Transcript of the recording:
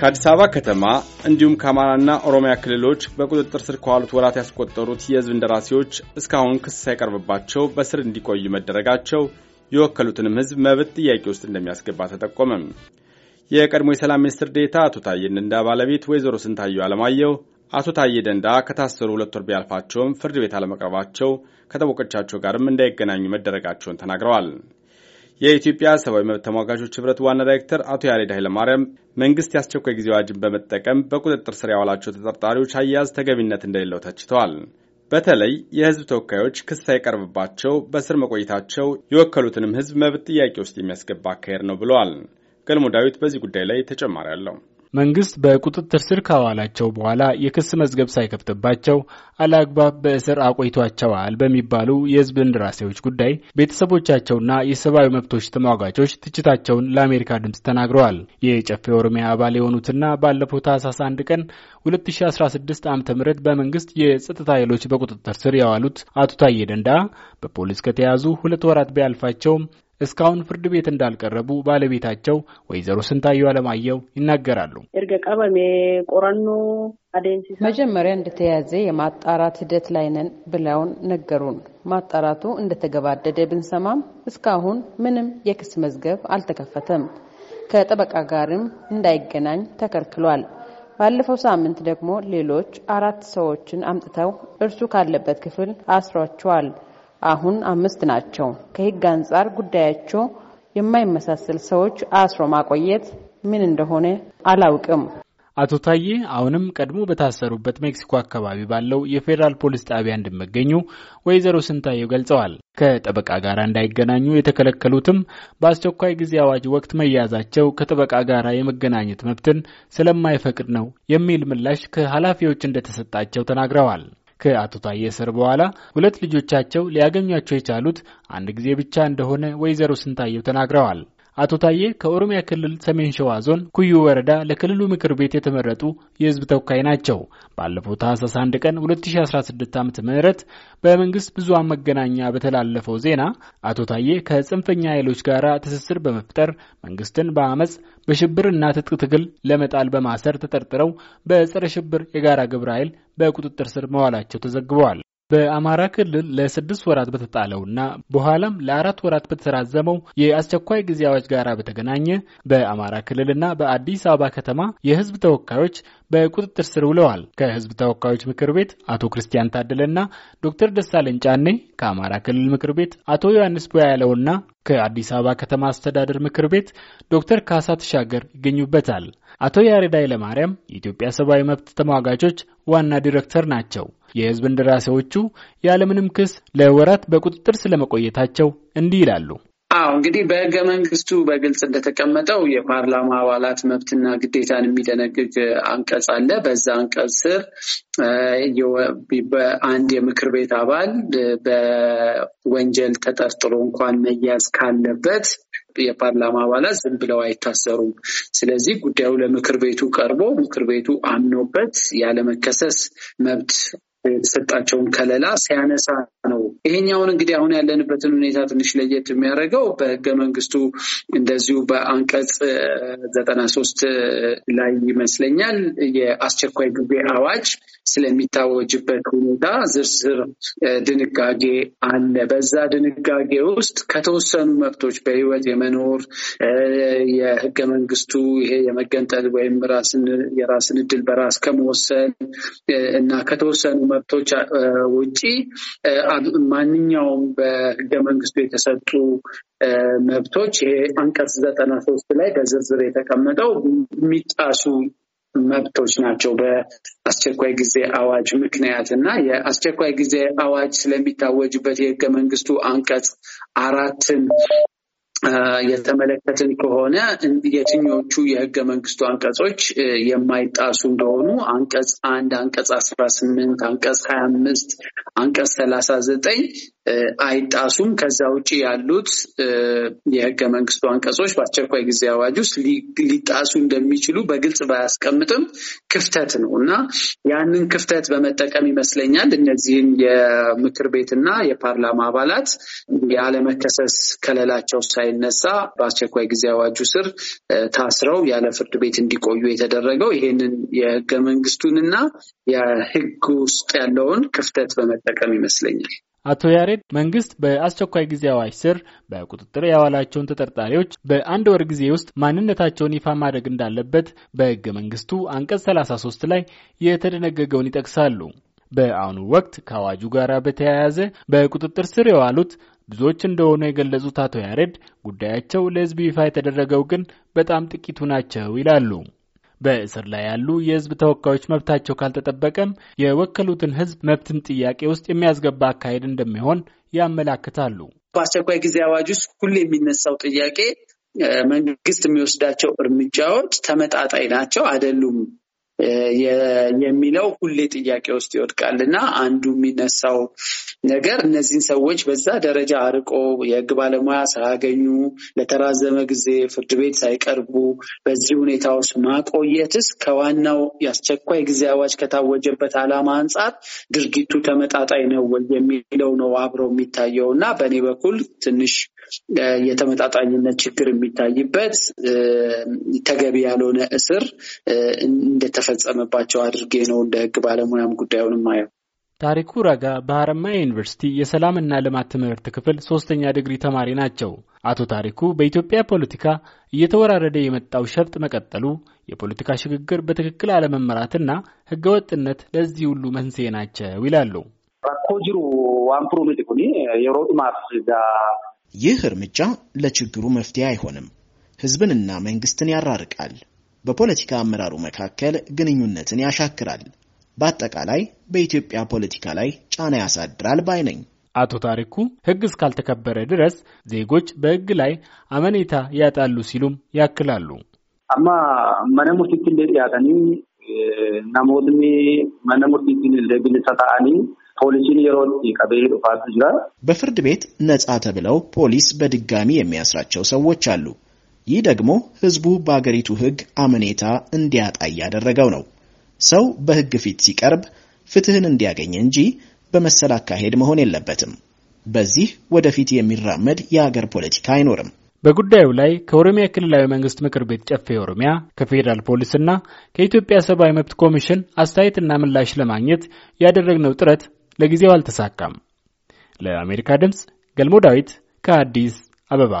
ከአዲስ አበባ ከተማ እንዲሁም ከአማራና ኦሮሚያ ክልሎች በቁጥጥር ስር ከዋሉት ወራት ያስቆጠሩት የሕዝብ እንደራሴዎች እስካሁን ክስ ሳይቀርብባቸው በስር እንዲቆዩ መደረጋቸው የወከሉትንም ሕዝብ መብት ጥያቄ ውስጥ እንደሚያስገባ ተጠቆመ። የቀድሞ የሰላም ሚኒስትር ዴታ አቶ ታዬ ደንዳ ባለቤት ወይዘሮ ስንታየው አለማየሁ አቶ ታዬ ደንዳ ከታሰሩ ሁለት ወር ቢያልፋቸውም ፍርድ ቤት አለመቅረባቸው ከጠበቆቻቸው ጋርም እንዳይገናኙ መደረጋቸውን ተናግረዋል። የኢትዮጵያ ሰብአዊ መብት ተሟጋቾች ህብረት ዋና ዳይሬክተር አቶ ያሬድ ኃይለማርያም መንግስት የአስቸኳይ ጊዜ አዋጅን በመጠቀም በቁጥጥር ስር ያዋላቸው ተጠርጣሪዎች አያያዝ ተገቢነት እንደሌለው ተችተዋል። በተለይ የህዝብ ተወካዮች ክስ ሳይቀርብባቸው በስር መቆየታቸው የወከሉትንም ህዝብ መብት ጥያቄ ውስጥ የሚያስገባ አካሄድ ነው ብለዋል። ገልሞ ዳዊት በዚህ ጉዳይ ላይ ተጨማሪ አለው። መንግስት በቁጥጥር ስር ካዋላቸው በኋላ የክስ መዝገብ ሳይከፍትባቸው አለአግባብ በእስር አቆይቷቸዋል በሚባሉ የህዝብ እንደራሴዎች ጉዳይ ቤተሰቦቻቸውና የሰብአዊ መብቶች ተሟጋቾች ትችታቸውን ለአሜሪካ ድምፅ ተናግረዋል። የጨፌ ኦሮሚያ አባል የሆኑትና ባለፈው ታህሳስ አንድ ቀን 2016 ዓ ም በመንግስት የጸጥታ ኃይሎች በቁጥጥር ስር የዋሉት አቶ ታዬ ደንዳ በፖሊስ ከተያዙ ሁለት ወራት ቢያልፋቸውም እስካሁን ፍርድ ቤት እንዳልቀረቡ ባለቤታቸው ወይዘሮ ስንታየው አለማየሁ ይናገራሉ። እርገ ቀበሜ ቆረኖ መጀመሪያ እንደተያዘ የማጣራት ሂደት ላይ ነን ብለውን ነገሩን። ማጣራቱ እንደተገባደደ ብንሰማም እስካሁን ምንም የክስ መዝገብ አልተከፈተም። ከጠበቃ ጋርም እንዳይገናኝ ተከልክሏል። ባለፈው ሳምንት ደግሞ ሌሎች አራት ሰዎችን አምጥተው እርሱ ካለበት ክፍል አስሯቸዋል። አሁን አምስት ናቸው። ከህግ አንጻር ጉዳያቸው የማይመሳሰል ሰዎች አስሮ ማቆየት ምን እንደሆነ አላውቅም። አቶ ታዬ አሁንም ቀድሞ በታሰሩበት ሜክሲኮ አካባቢ ባለው የፌዴራል ፖሊስ ጣቢያ እንደሚገኙ ወይዘሮ ስንታየው ገልጸዋል። ከጠበቃ ጋር እንዳይገናኙ የተከለከሉትም በአስቸኳይ ጊዜ አዋጅ ወቅት መያዛቸው ከጠበቃ ጋር የመገናኘት መብትን ስለማይፈቅድ ነው የሚል ምላሽ ከኃላፊዎች እንደተሰጣቸው ተናግረዋል። ከአቶ ታዬ እስር በኋላ ሁለት ልጆቻቸው ሊያገኟቸው የቻሉት አንድ ጊዜ ብቻ እንደሆነ ወይዘሮ ስንታየው ተናግረዋል። አቶ ታዬ ከኦሮሚያ ክልል ሰሜን ሸዋ ዞን ኩዩ ወረዳ ለክልሉ ምክር ቤት የተመረጡ የሕዝብ ተወካይ ናቸው። ባለፈው ታህሳስ አንድ ቀን 2016 ዓ ም በመንግስት ብዙኃን መገናኛ በተላለፈው ዜና አቶ ታዬ ከጽንፈኛ ኃይሎች ጋር ትስስር በመፍጠር መንግስትን በአመፅ በሽብርና ትጥቅ ትግል ለመጣል በማሰር ተጠርጥረው በጸረ ሽብር የጋራ ግብረ ኃይል በቁጥጥር ስር መዋላቸው ተዘግበዋል። በአማራ ክልል ለስድስት ወራት በተጣለውና በኋላም ለአራት ወራት በተራዘመው የአስቸኳይ ጊዜ አዋጅ ጋር በተገናኘ በአማራ ክልልና በአዲስ አበባ ከተማ የህዝብ ተወካዮች በቁጥጥር ስር ውለዋል። ከህዝብ ተወካዮች ምክር ቤት አቶ ክርስቲያን ታደለና ዶክተር ደሳለኝ ጫኔ፣ ከአማራ ክልል ምክር ቤት አቶ ዮሐንስ ቦያለውና ከአዲስ አበባ ከተማ አስተዳደር ምክር ቤት ዶክተር ካሳ ተሻገር ይገኙበታል። አቶ ያሬድ ኃይለማርያም የኢትዮጵያ ሰብአዊ መብት ተሟጋቾች ዋና ዲሬክተር ናቸው። የህዝብ እንደራሴዎቹ ያለምንም ክስ ለወራት በቁጥጥር ስለመቆየታቸው እንዲህ ይላሉ። አዎ እንግዲህ በህገ መንግስቱ በግልጽ እንደተቀመጠው የፓርላማ አባላት መብትና ግዴታን የሚደነግግ አንቀጽ አለ። በዛ አንቀጽ ስር በአንድ የምክር ቤት አባል በወንጀል ተጠርጥሮ እንኳን መያዝ ካለበት የፓርላማ አባላት ዝም ብለው አይታሰሩም። ስለዚህ ጉዳዩ ለምክር ቤቱ ቀርቦ ምክር ቤቱ አምኖበት ያለመከሰስ መብት የተሰጣቸውን ከለላ ሲያነሳ ነው። ይሄኛውን እንግዲህ አሁን ያለንበትን ሁኔታ ትንሽ ለየት የሚያደርገው በህገ መንግስቱ እንደዚሁ በአንቀጽ ዘጠና ሶስት ላይ ይመስለኛል የአስቸኳይ ጊዜ አዋጅ ስለሚታወጅበት ሁኔታ ዝርዝር ድንጋጌ አለ። በዛ ድንጋጌ ውስጥ ከተወሰኑ መብቶች በህይወት የመኖር የህገ መንግስቱ ይሄ የመገንጠል ወይም የራስን እድል በራስ ከመወሰን እና ከተወሰኑ መብቶች ውጪ ማንኛውም በህገ መንግስቱ የተሰጡ መብቶች ይሄ አንቀጽ ዘጠና ሶስት ላይ በዝርዝር የተቀመጠው የሚጣሱ መብቶች ናቸው። በአስቸኳይ ጊዜ አዋጅ ምክንያት እና የአስቸኳይ ጊዜ አዋጅ ስለሚታወጅበት የህገ መንግስቱ አንቀጽ አራትን የተመለከትን ከሆነ የትኞቹ የህገ መንግስቱ አንቀጾች የማይጣሱ እንደሆኑ አንቀጽ አንድ፣ አንቀጽ አስራ ስምንት፣ አንቀጽ ሀያ አምስት፣ አንቀጽ ሰላሳ ዘጠኝ አይጣሱም። ከዛ ውጭ ያሉት የህገ መንግስቱ አንቀጾች በአስቸኳይ ጊዜ አዋጅ ውስጥ ሊጣሱ እንደሚችሉ በግልጽ ባያስቀምጥም ክፍተት ነው እና ያንን ክፍተት በመጠቀም ይመስለኛል እነዚህን የምክር ቤትና የፓርላማ አባላት ያለመከሰስ ከለላቸው ሳይነሳ በአስቸኳይ ጊዜ አዋጁ ስር ታስረው ያለ ፍርድ ቤት እንዲቆዩ የተደረገው ይሄንን የህገ መንግስቱንና የህግ ውስጥ ያለውን ክፍተት በመጠቀም ይመስለኛል። አቶ ያሬድ መንግስት በአስቸኳይ ጊዜ አዋጅ ስር በቁጥጥር ያዋላቸውን ተጠርጣሪዎች በአንድ ወር ጊዜ ውስጥ ማንነታቸውን ይፋ ማድረግ እንዳለበት በህገ መንግስቱ አንቀጽ 33 ላይ የተደነገገውን ይጠቅሳሉ። በአሁኑ ወቅት ከአዋጁ ጋር በተያያዘ በቁጥጥር ስር የዋሉት ብዙዎች እንደሆኑ የገለጹት አቶ ያሬድ ጉዳያቸው ለህዝብ ይፋ የተደረገው ግን በጣም ጥቂቱ ናቸው ይላሉ። በእስር ላይ ያሉ የህዝብ ተወካዮች መብታቸው ካልተጠበቀም የወከሉትን ህዝብ መብትን ጥያቄ ውስጥ የሚያስገባ አካሄድ እንደሚሆን ያመላክታሉ። በአስቸኳይ ጊዜ አዋጅ ውስጥ ሁሌ የሚነሳው ጥያቄ መንግስት የሚወስዳቸው እርምጃዎች ተመጣጣኝ ናቸው አይደሉም የሚለው ሁሌ ጥያቄ ውስጥ ይወድቃል እና አንዱ የሚነሳው ነገር እነዚህን ሰዎች በዛ ደረጃ አርቆ የህግ ባለሙያ ሳያገኙ ለተራዘመ ጊዜ ፍርድ ቤት ሳይቀርቡ በዚህ ሁኔታ ውስጥ ማቆየትስ ከዋናው የአስቸኳይ ጊዜ አዋጅ ከታወጀበት ዓላማ አንጻር ድርጊቱ ተመጣጣኝ ነው ወይ የሚለው ነው አብረው የሚታየው እና በእኔ በኩል ትንሽ የተመጣጣኝነት ችግር የሚታይበት ተገቢ ያልሆነ እስር እንደተፈጸመባቸው አድርጌ ነው እንደ ህግ ባለሙያም ጉዳዩን ማየው። ታሪኩ ረጋ በሀረማያ ዩኒቨርሲቲ የሰላምና ልማት ትምህርት ክፍል ሶስተኛ ዲግሪ ተማሪ ናቸው። አቶ ታሪኩ በኢትዮጵያ ፖለቲካ እየተወራረደ የመጣው ሸፍጥ መቀጠሉ፣ የፖለቲካ ሽግግር በትክክል አለመመራትና ህገወጥነት ለዚህ ሁሉ መንስኤ ናቸው ይላሉ። ይህ እርምጃ ለችግሩ መፍትሄ አይሆንም፣ ህዝብንና መንግስትን ያራርቃል፣ በፖለቲካ አመራሩ መካከል ግንኙነትን ያሻክራል፣ በአጠቃላይ በኢትዮጵያ ፖለቲካ ላይ ጫና ያሳድራል ባይ ነኝ። አቶ ታሪኩ ህግ እስካልተከበረ ድረስ ዜጎች በህግ ላይ አመኔታ ያጣሉ ሲሉም ያክላሉ። Amma mana murtiitiin yaatanii namootni mana murtiitiin bilisa ta'anii poolisiin yeroo itti qabee jira በፍርድ ቤት ነጻ ተብለው ፖሊስ በድጋሚ የሚያስራቸው ሰዎች አሉ። ይህ ደግሞ ህዝቡ በአገሪቱ ህግ አመኔታ እንዲያጣ እያደረገው ነው። ሰው በህግ ፊት ሲቀርብ ፍትህን እንዲያገኝ እንጂ በመሰል አካሄድ መሆን የለበትም። በዚህ ወደፊት የሚራመድ የአገር ፖለቲካ አይኖርም። በጉዳዩ ላይ ከኦሮሚያ ክልላዊ መንግስት ምክር ቤት ጨፌ ኦሮሚያ፣ ከፌዴራል ፖሊስና ከኢትዮጵያ ሰብአዊ መብት ኮሚሽን አስተያየትና ምላሽ ለማግኘት ያደረግነው ጥረት ለጊዜው አልተሳካም። ለአሜሪካ ድምፅ ገልሞ ዳዊት ከአዲስ አበባ